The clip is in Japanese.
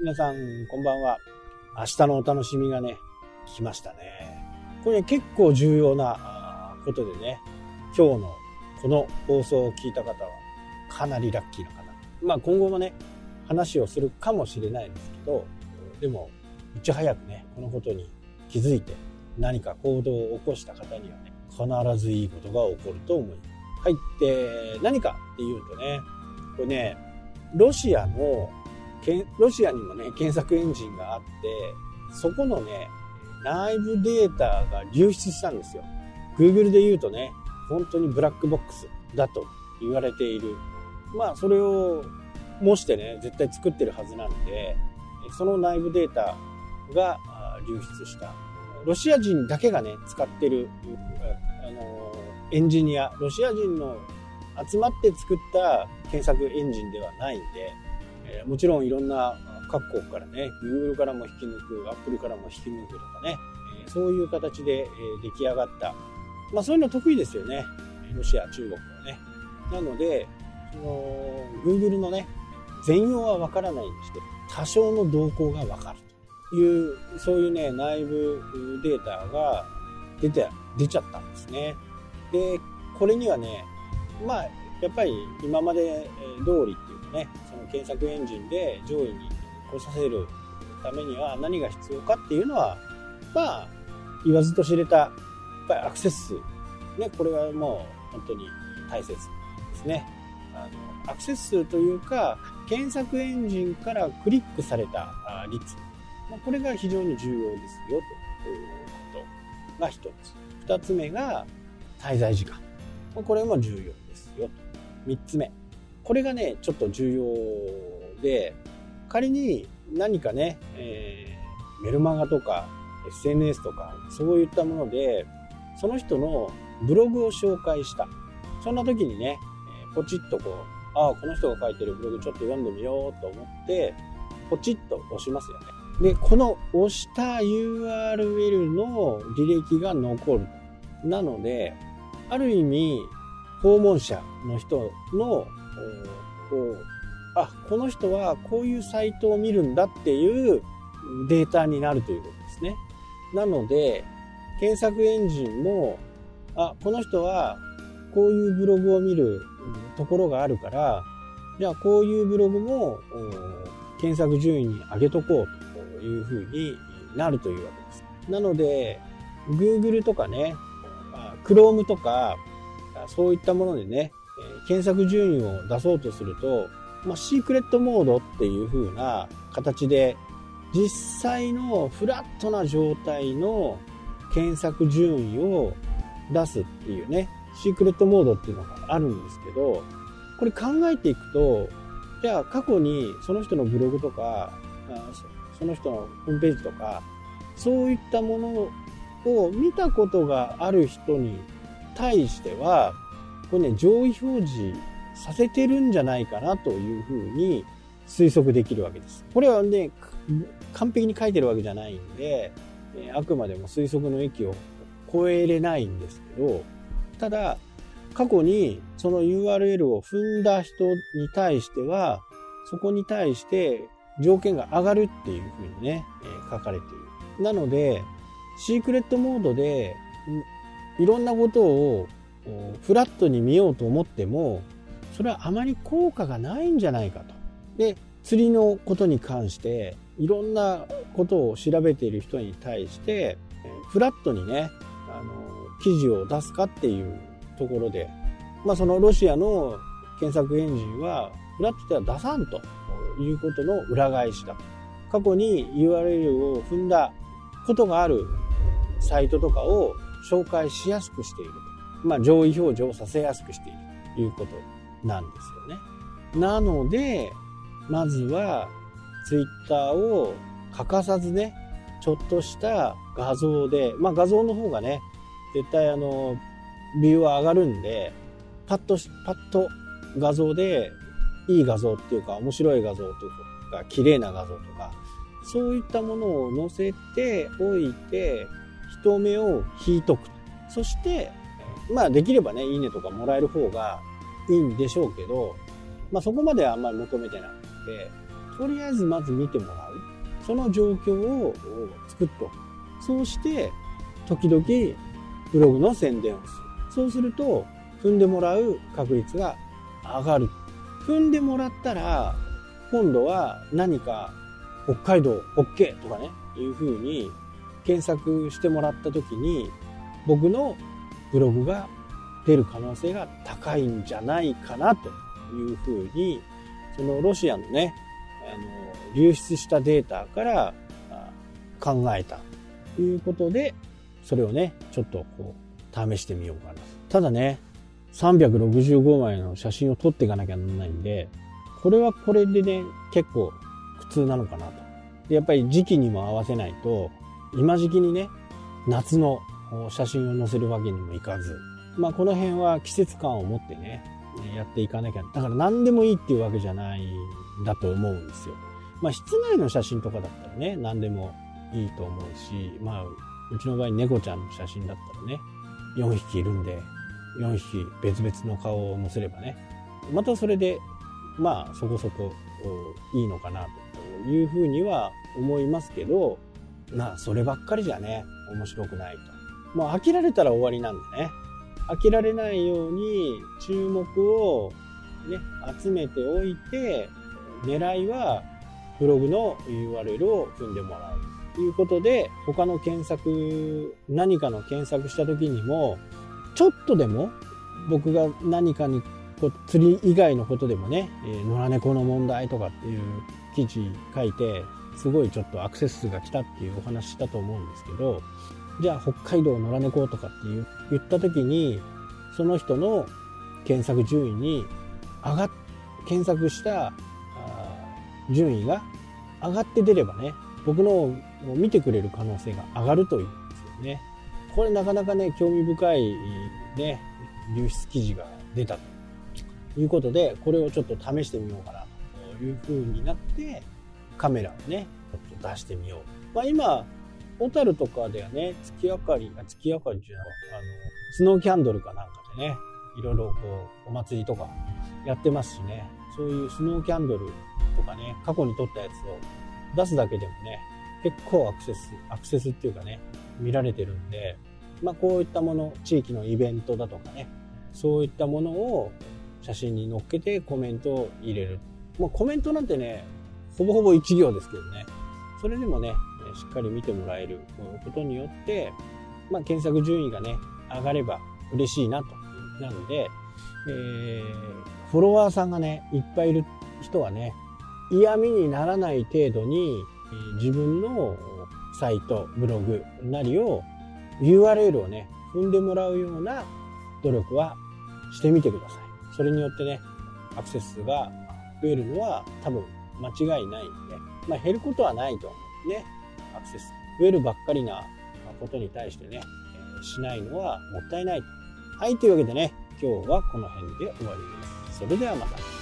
皆さん、こんばんは。明日のお楽しみがね、来ましたね。これ、結構重要なことでね、今日のこの放送を聞いた方は、かなりラッキーな方。まあ今後もね、話をするかもしれないんですけど、でも、いち早くね、このことに気づいて、何か行動を起こした方にはね、必ずいいことが起こると思います。はい。で、何かっていうとね、これね、ロシアのロシアにもね、検索エンジンがあって、そこのね、内部データが流出したんですよ。Google で言うとね、本当にブラックボックスだと言われている。まあ、それを模してね、絶対作ってるはずなんで、その内部データが流出した。ロシア人だけがね、使ってる、あの、エンジニア、ロシア人の集まって作った検索エンジンではないんで、えー、もちろんいろんな各国からね Google からも引き抜く Apple からも引き抜くとかね、えー、そういう形で、えー、出来上がった。まあそういうの得意ですよね。ロシア中国はね。なのでその Google のね全容はわからないにして多少の動向がわかるというそういうね内部データが出て出ちゃったんですね。でこれにはねまあやっぱり今まで通りねその検索エンジンで上位に来させるためには何が必要かっていうのはまあ言わずと知れたやっぱりアクセス数ねこれはもう本当に大切ですね。あのアクセス数というか検索エンジンからクリックされた率。これが非常に重要ですよということが一つ。二つ目が滞在時間。これも重要ですよと。3つ目。これがね、ちょっと重要で、仮に何かね、えー、メルマガとか SNS とかそういったもので、その人のブログを紹介した。そんな時にね、ポチッとこう、ああ、この人が書いてるブログちょっと読んでみようと思って、ポチッと押しますよね。で、この押した URL の履歴が残る。なので、ある意味、訪問者の人の、こう、あ、この人はこういうサイトを見るんだっていうデータになるということですね。なので、検索エンジンも、あ、この人はこういうブログを見るところがあるから、じゃあこういうブログも検索順位に上げとこうというふうになるというわけです。なので、Google とかね、Chrome とか、そういったものでね、え検索順位を出そうとすると、まあ、シークレットモードっていう風な形で、実際のフラットな状態の検索順位を出すっていうね、シークレットモードっていうのがあるんですけど、これ考えていくと、じゃあ過去にその人のブログとか、その人のホームページとか、そういったものを見たことがある人に対しては、これね、上位表示させてるんじゃないかなというふうに推測できるわけです。これはね、完璧に書いてるわけじゃないんで、あくまでも推測の域を超えれないんですけど、ただ、過去にその URL を踏んだ人に対しては、そこに対して条件が上がるっていうふうにね、書かれている。なので、シークレットモードでいろんなことをフラットに見ようと思ってもそれはあまり効果がないんじゃないかと。で釣りのことに関していろんなことを調べている人に対してフラットにねあの記事を出すかっていうところで、まあ、そのロシアの検索エンジンはフラットでは出さんということの裏返しだ過去に URL を踏んだことがあるサイトとかを紹介しやすくしている。まあ、上位表示をさせやすくしているということなんですよね。なので、まずは、ツイッターを欠かさずね、ちょっとした画像で、まあ画像の方がね、絶対あの、ビューは上がるんで、パッと、パッと画像で、いい画像っていうか、面白い画像というか、綺麗な画像とか、そういったものを載せておいて、人目を引いとく。そして、まあできればね、いいねとかもらえる方がいいんでしょうけど、まあそこまではあんまり求めてなくて、とりあえずまず見てもらう。その状況を作っとく。そうして、時々ブログの宣伝をする。そうすると、踏んでもらう確率が上がる。踏んでもらったら、今度は何か北海道 OK とかね、いうふうに検索してもらった時に、僕のブログが出る可能性が高いんじゃないかなというふうに、そのロシアのね、あの、流出したデータから考えたということで、それをね、ちょっとこう、試してみようかな。ただね、365枚の写真を撮っていかなきゃならないんで、これはこれでね、結構苦痛なのかなと。で、やっぱり時期にも合わせないと、今時期にね、夏の写真を載せるわけにもいかず、まあこの辺は季節感を持ってね、やっていかなきゃ。だから何でもいいっていうわけじゃないんだと思うんですよ。まあ室内の写真とかだったらね、何でもいいと思うし、まあうちの場合猫ちゃんの写真だったらね、4匹いるんで、4匹別々の顔を載せればね、またそれで、まあそこそこいいのかなというふうには思いますけど、まあそればっかりじゃね、面白くないと。もう飽きられたら終わりなんでね。飽きられないように注目をね、集めておいて、狙いはブログの URL を踏んでもらう。ということで、他の検索、何かの検索した時にも、ちょっとでも僕が何かに釣り以外のことでもね、え、野良猫の問題とかっていう記事書いて、すごいちょっとアクセス数が来たっていうお話したと思うんですけど、じゃあ北海道野良猫とかって言った時に、その人の検索順位に上がっ、検索した順位が上がって出ればね、僕のを見てくれる可能性が上がるというんですよね。これなかなかね、興味深いね、流出記事が出たということで、これをちょっと試してみようかなという風になって、カメラをね、ちょっと出してみよう。まあ今、小樽とかではね、月明かり、あ月明かりっていうのは、あの、スノーキャンドルかなんかでね、いろいろこう、お祭りとかやってますしね、そういうスノーキャンドルとかね、過去に撮ったやつを出すだけでもね、結構アクセス、アクセスっていうかね、見られてるんで、まあこういったもの、地域のイベントだとかね、そういったものを写真に載っけてコメントを入れる。もうコメントなんてね、ほぼほぼ一行ですけどね、それでもね、しっかり見てもらえることによって、まあ、検索順位がね、上がれば嬉しいなと。なので、えー、フォロワーさんがね、いっぱいいる人はね、嫌味にならない程度に、自分のサイト、ブログなりを URL をね、踏んでもらうような努力はしてみてください。それによってね、アクセス数が増えるのは多分間違いないんで、まあ減ることはないと思うね。アクセス増えるばっかりなことに対してね、えしないのはもったいない。はい、というわけでね、今日はこの辺で終わりです。それではまた。